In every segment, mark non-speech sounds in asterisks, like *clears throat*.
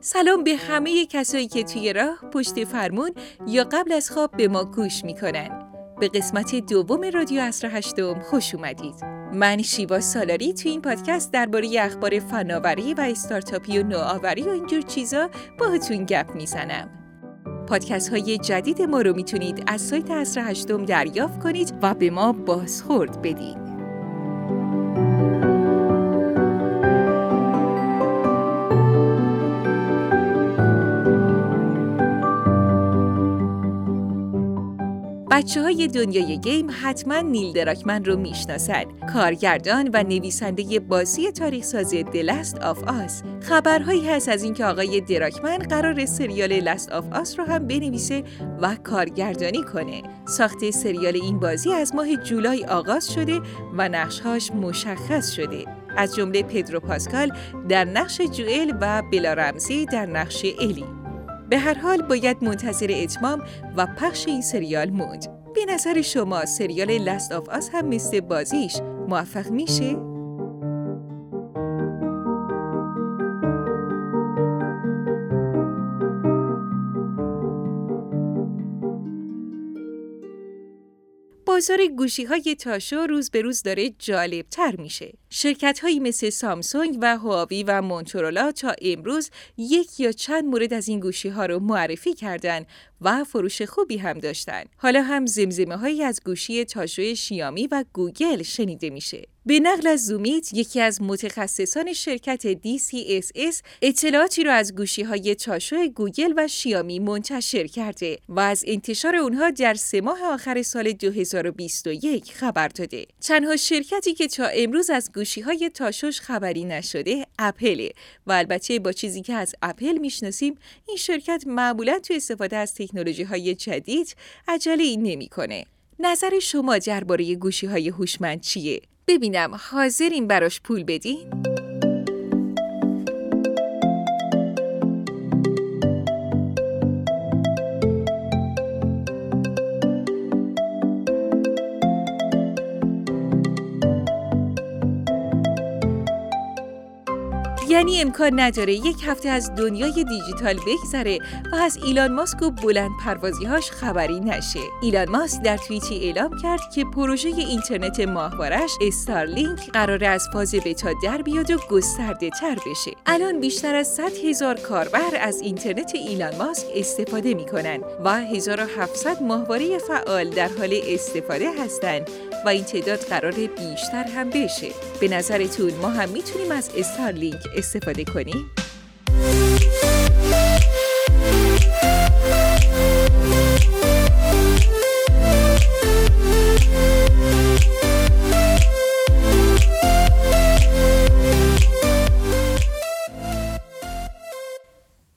سلام به همه کسایی که توی راه پشت فرمون یا قبل از خواب به ما گوش می‌کنن. به قسمت دوم رادیو اصر هشتم خوش اومدید. من شیوا سالاری توی این پادکست درباره اخبار فناوری و استارتاپی و نوآوری و اینجور چیزا باهاتون گپ می‌زنم. پادکست های جدید ما رو می‌تونید از سایت اصر هشتم دریافت کنید و به ما بازخورد بدید. بچه های دنیای گیم حتما نیل دراکمن رو می‌شناسن. کارگردان و نویسنده بازی تاریخ ساز The Last of Us خبرهایی هست از اینکه آقای دراکمن قرار سریال Last of Us رو هم بنویسه و کارگردانی کنه. ساخت سریال این بازی از ماه جولای آغاز شده و نقشهاش مشخص شده. از جمله پدرو پاسکال در نقش جوئل و بلا رمزی در نقش الی. به هر حال باید منتظر اتمام و پخش این سریال موند. به نظر شما سریال لست آف آس هم مثل بازیش موفق میشه؟ بازار گوشی های تاشو روز به روز داره جالب تر میشه. شرکت هایی مثل سامسونگ و هواوی و مونتورولا تا امروز یک یا چند مورد از این گوشی ها رو معرفی کردن و فروش خوبی هم داشتن. حالا هم زمزمه هایی از گوشی تاشو شیائومی و گوگل شنیده میشه. به نقل از زومیت یکی از متخصصان شرکت DCSS اطلاعاتی را از گوشی های تاشو گوگل و شیائومی منتشر کرده و از انتشار اونها در سه ماه آخر سال 2021 خبر داده. تنها شرکتی که تا امروز از گوشی های تاشوش خبری نشده اپله و البته با چیزی که از اپل می‌شناسیم این شرکت معمولا تو استفاده از تکنولوژی های جدید عجله ای نمی‌کنه. نظر شما درباره گوشی های هوشمند چیه؟ ببینم حاضرین براش پول بدین؟ یعنی امکان نداره یک هفته از دنیای دیجیتال بگذره و از ایلان ماسک و بلند پروازیهاش خبری نشه. ایلان ماسک در توییتی اعلام کرد که پروژه اینترنت ماهوارش استارلینک قرار از فاز بتا در بیاد و گسترده تر بشه. الان بیشتر از 100 هزار کاربر از اینترنت ایلان ماسک استفاده می‌کنن و 1700 ماهواره فعال در حال استفاده هستند و این تعداد قرار بیشتر هم بشه. به نظرتون ما هم می‌تونیم از استارلینک استفاده کنیم؟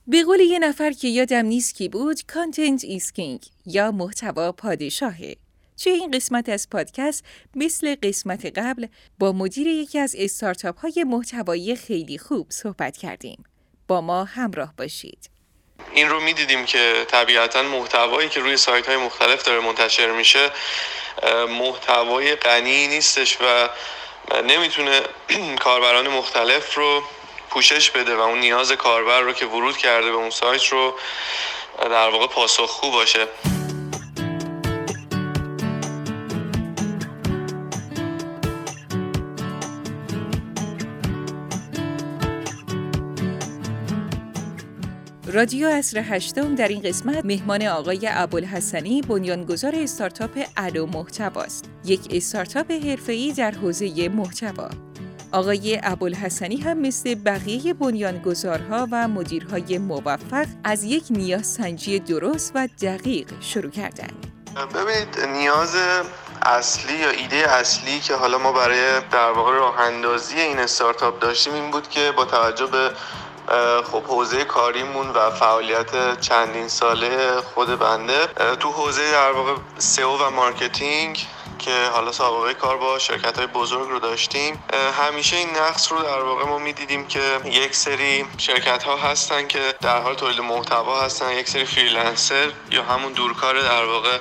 به قول یه نفر که یادم نیست کی بود content is king یا محتوا پادشاهه توی این قسمت از پادکست مثل قسمت قبل با مدیر یکی از استارتاپ های محتوایی خیلی خوب صحبت کردیم. با ما همراه باشید. این رو می‌دیدیم که طبیعتا محتوایی که روی سایت های مختلف داره منتشر میشه محتوای غنی نیستش و نمی‌تونه *clears throat* کاربران مختلف رو پوشش بده و اون نیاز کاربر رو که ورود کرده به اون سایت رو در واقع پاسخگو باشه رادیو اصر هشتم در این قسمت مهمان آقای ابوالحسنی بنیانگذار استارتاپ الو محتواست یک استارتاپ حرفه‌ای در حوزه محتوا آقای ابوالحسنی هم مثل بقیه بنیانگذارها و مدیرهای موفق از یک نیاز سنجی درست و دقیق شروع کردند. ببینید نیاز اصلی یا ایده اصلی که حالا ما برای در واقع راه اندازی این استارتاپ داشتیم این بود که با توجه به خب حوزه کاریمون و فعالیت چندین ساله خود بنده. تو حوزه در واقع SEO و مارکتینگ که حالا سابقه کار با شرکت های بزرگ رو داشتیم همیشه این نقص رو در واقع ما می‌دیدیم که یک سری شرکت ها هستن که در حال تولید محتوا هستن یک سری freelancer یا همون دورکار در واقع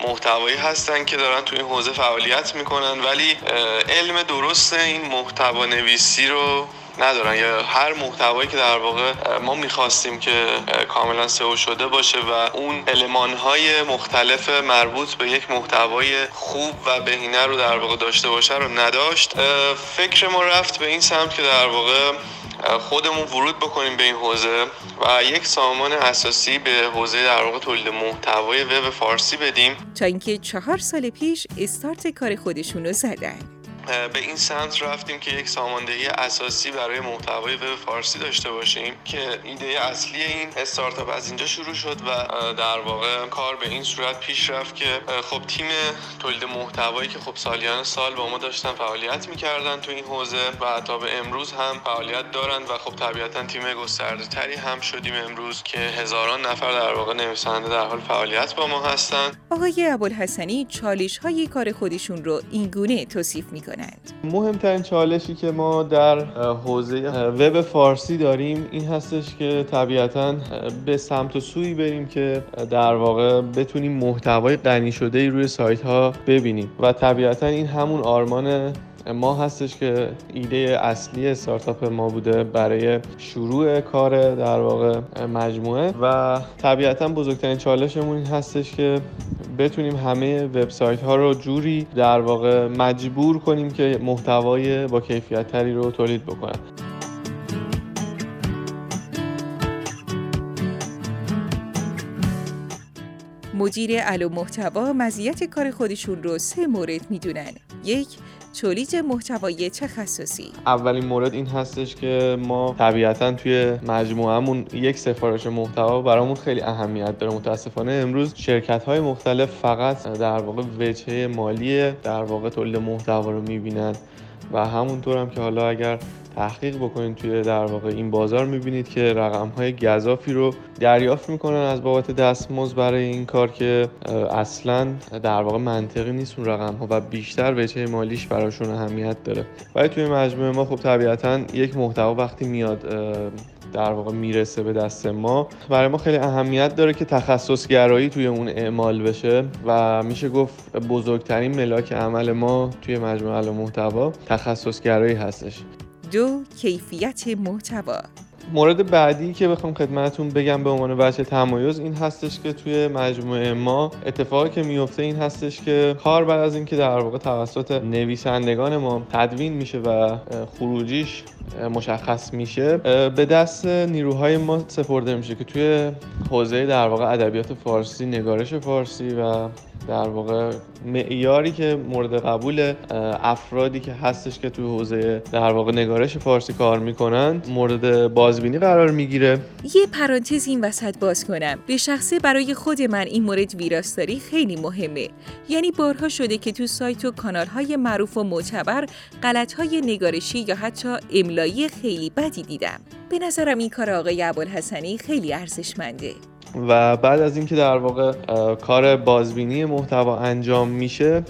محتوایی هستن که دارن تو این حوزه فعالیت می‌کنن. ولی علم درست این محتوا نویسی رو ندارن. یا هر محتوایی که در واقع ما می‌خواستیم که کاملا سئو شده باشه و اون علمان های مختلف مربوط به یک محتوای خوب و بهینه رو در واقع داشته باشه رو نداشت. فکر ما رفت به این سمت که در واقع خودمون ورود بکنیم به این حوزه و یک سامان اساسی به حوزه در واقع تولید محتوای وب فارسی بدیم. تا اینکه چهار سال پیش استارت کار خودشون رو زدن. به این سمت رفتیم که یک ساماندهی اساسی برای محتوای وب فارسی داشته باشیم که ایده اصلی این استارتاپ از اینجا شروع شد و در واقع کار به این صورت پیش رفت که خب تیم تولید محتوایی که خب سالیان سال با ما داشتن فعالیت می‌کردن تو این حوزه و تا به امروز هم فعالیت دارند و خب طبیعتا تیم گسترده تری هم شدیم امروز که هزاران نفر در واقع نویسنده در حال فعالیت با ما هستند آقای ابوالحسنی چالش های کار خودشون رو این گونه توصیف می‌کنه. مهمترین چالشی که ما در حوزه وب فارسی داریم این هستش که طبیعتا به سمت و سوی بریم که در واقع بتونیم محتوای غنی شده ای روی سایت ها ببینیم. و طبیعتا این همون آرمان ما هستش که ایده اصلی استارتاپ ما بوده برای شروع کار در واقع مجموعه و طبیعتا بزرگترین چالشمون هستش که بتونیم همه وبسایت ها رو جوری در واقع مجبور کنیم که محتوای با کیفیت تری رو تولید بکنن. مدیر علو محتوا مزیت کار خودشون رو سه مورد می‌دونن. یک تولید محتوای تخصصی اولین مورد این هستش که ما طبیعتا توی مجموعهمون یک سفارش محتوا برامون خیلی اهمیت داره. متاسفانه امروز شرکت های مختلف فقط در واقع وجهه مالی در واقع تولید محتوا رو می‌بینن و همونطور هم که حالا اگر تحقیق بکنید توی در واقع این بازار. می‌بینید که رقم های گذافی رو دریافت می‌کنن از بابت دستمزد برای این کار که اصلا در واقع منطقی نیست اون رقم ها و بیشتر وجه مالیش براشون اهمیت داره. ولی توی مجموعه ما خب طبیعتا یک محتوا وقتی میاد در واقع می‌رسه به دست ما برای ما خیلی اهمیت داره که تخصص گرایی توی اون اعمال بشه و میشه گفت بزرگترین ملاک عمل ما توی مجموعه محتوا تخصص گرایی هستش. دو کیفیت محتوا. مورد بعدی که بخوام خدمتتون بگم به عنوان بچه تمایز این هستش که توی مجموعه ما اتفاقی که میفته این هستش که کار بعد از اینکه در واقع توسط نویسندگان ما تدوین میشه و خروجیش مشخص میشه به دست نیروهای ما سپرده میشه که توی حوزه در واقع ادبیات فارسی نگارش فارسی و در واقع معیاری که مورد قبول افرادی که هستش که توی حوزه در واقع نگارش فارسی کار می‌کنن مورد بازبینی قرار می‌گیره. یه پرانتز این وسط باز کنم. به شخصه برای خود من این مورد ویراستاری خیلی مهمه. یعنی بارها شده که تو سایت و کانال های معروف و معتبر غلط های نگارشی یا حتی املایی خیلی بدی دیدم. به نظرم این کار آقای ابوالحسنی خیلی ارزشمنده. و بعد از اینکه در واقع کار بازبینی محتوا انجام میشه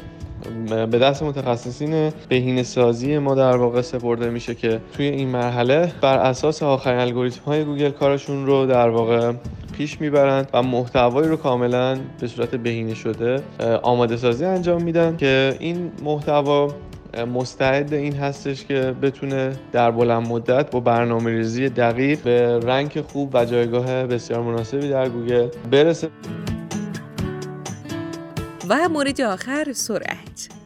به دست متخصصین بهینه سازی ما در واقع سپرده میشه که توی این مرحله بر اساس آخرین الگوریتم های گوگل کارشون رو در واقع پیش می‌برند و محتوایی رو کاملا به صورت بهینه شده آماده سازی انجام میدن که این محتوا مستعد این هستش که بتونه در بلند مدت با برنامه ریزی دقیق به رنگ خوب و جایگاه بسیار مناسبی در گوگل برسه. و مورد آخر سرعت.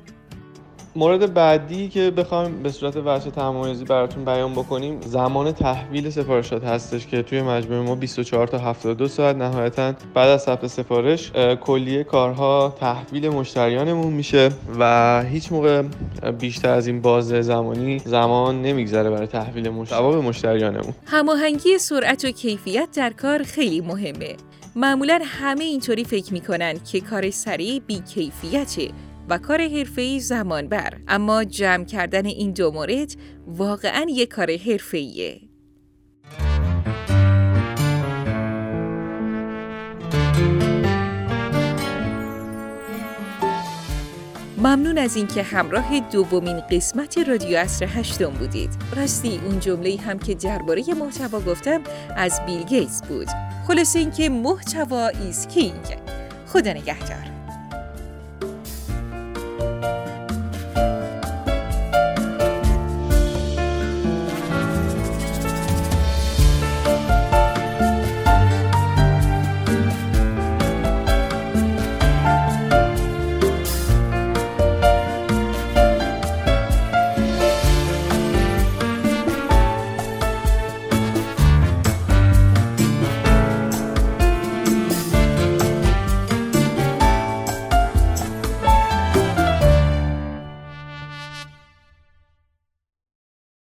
مورد بعدی که بخوایم به صورت وجه تمایزی براتون بیان بکنیم زمان تحویل سفارشات هستش که توی مجموعه ما 24 تا 72 ساعت نهایتا بعد از ثبت سفارش کلیه کارها تحویل مشتریانمون میشه و هیچ موقع بیشتر از این بازه زمانی زمان نمیگذره برای تحویل مشتریانمون. هماهنگی سرعت و کیفیت در کار خیلی مهمه. معمولا همه اینطوری فکر می‌کنن که کار سریع بی کیفیته و کار حرفه‌ای زمان بر اما جمع کردن این دو مورد واقعا یک کار حرفه‌ایه ممنون از اینکه همراه دومین قسمت رادیو اصر هشتم بودید. راستی اون جمله هم که درباره محتوا گفتم از بیل گیتس بود. خلاصه اینکه محتوا ایز کینگ. خدا نگهدار.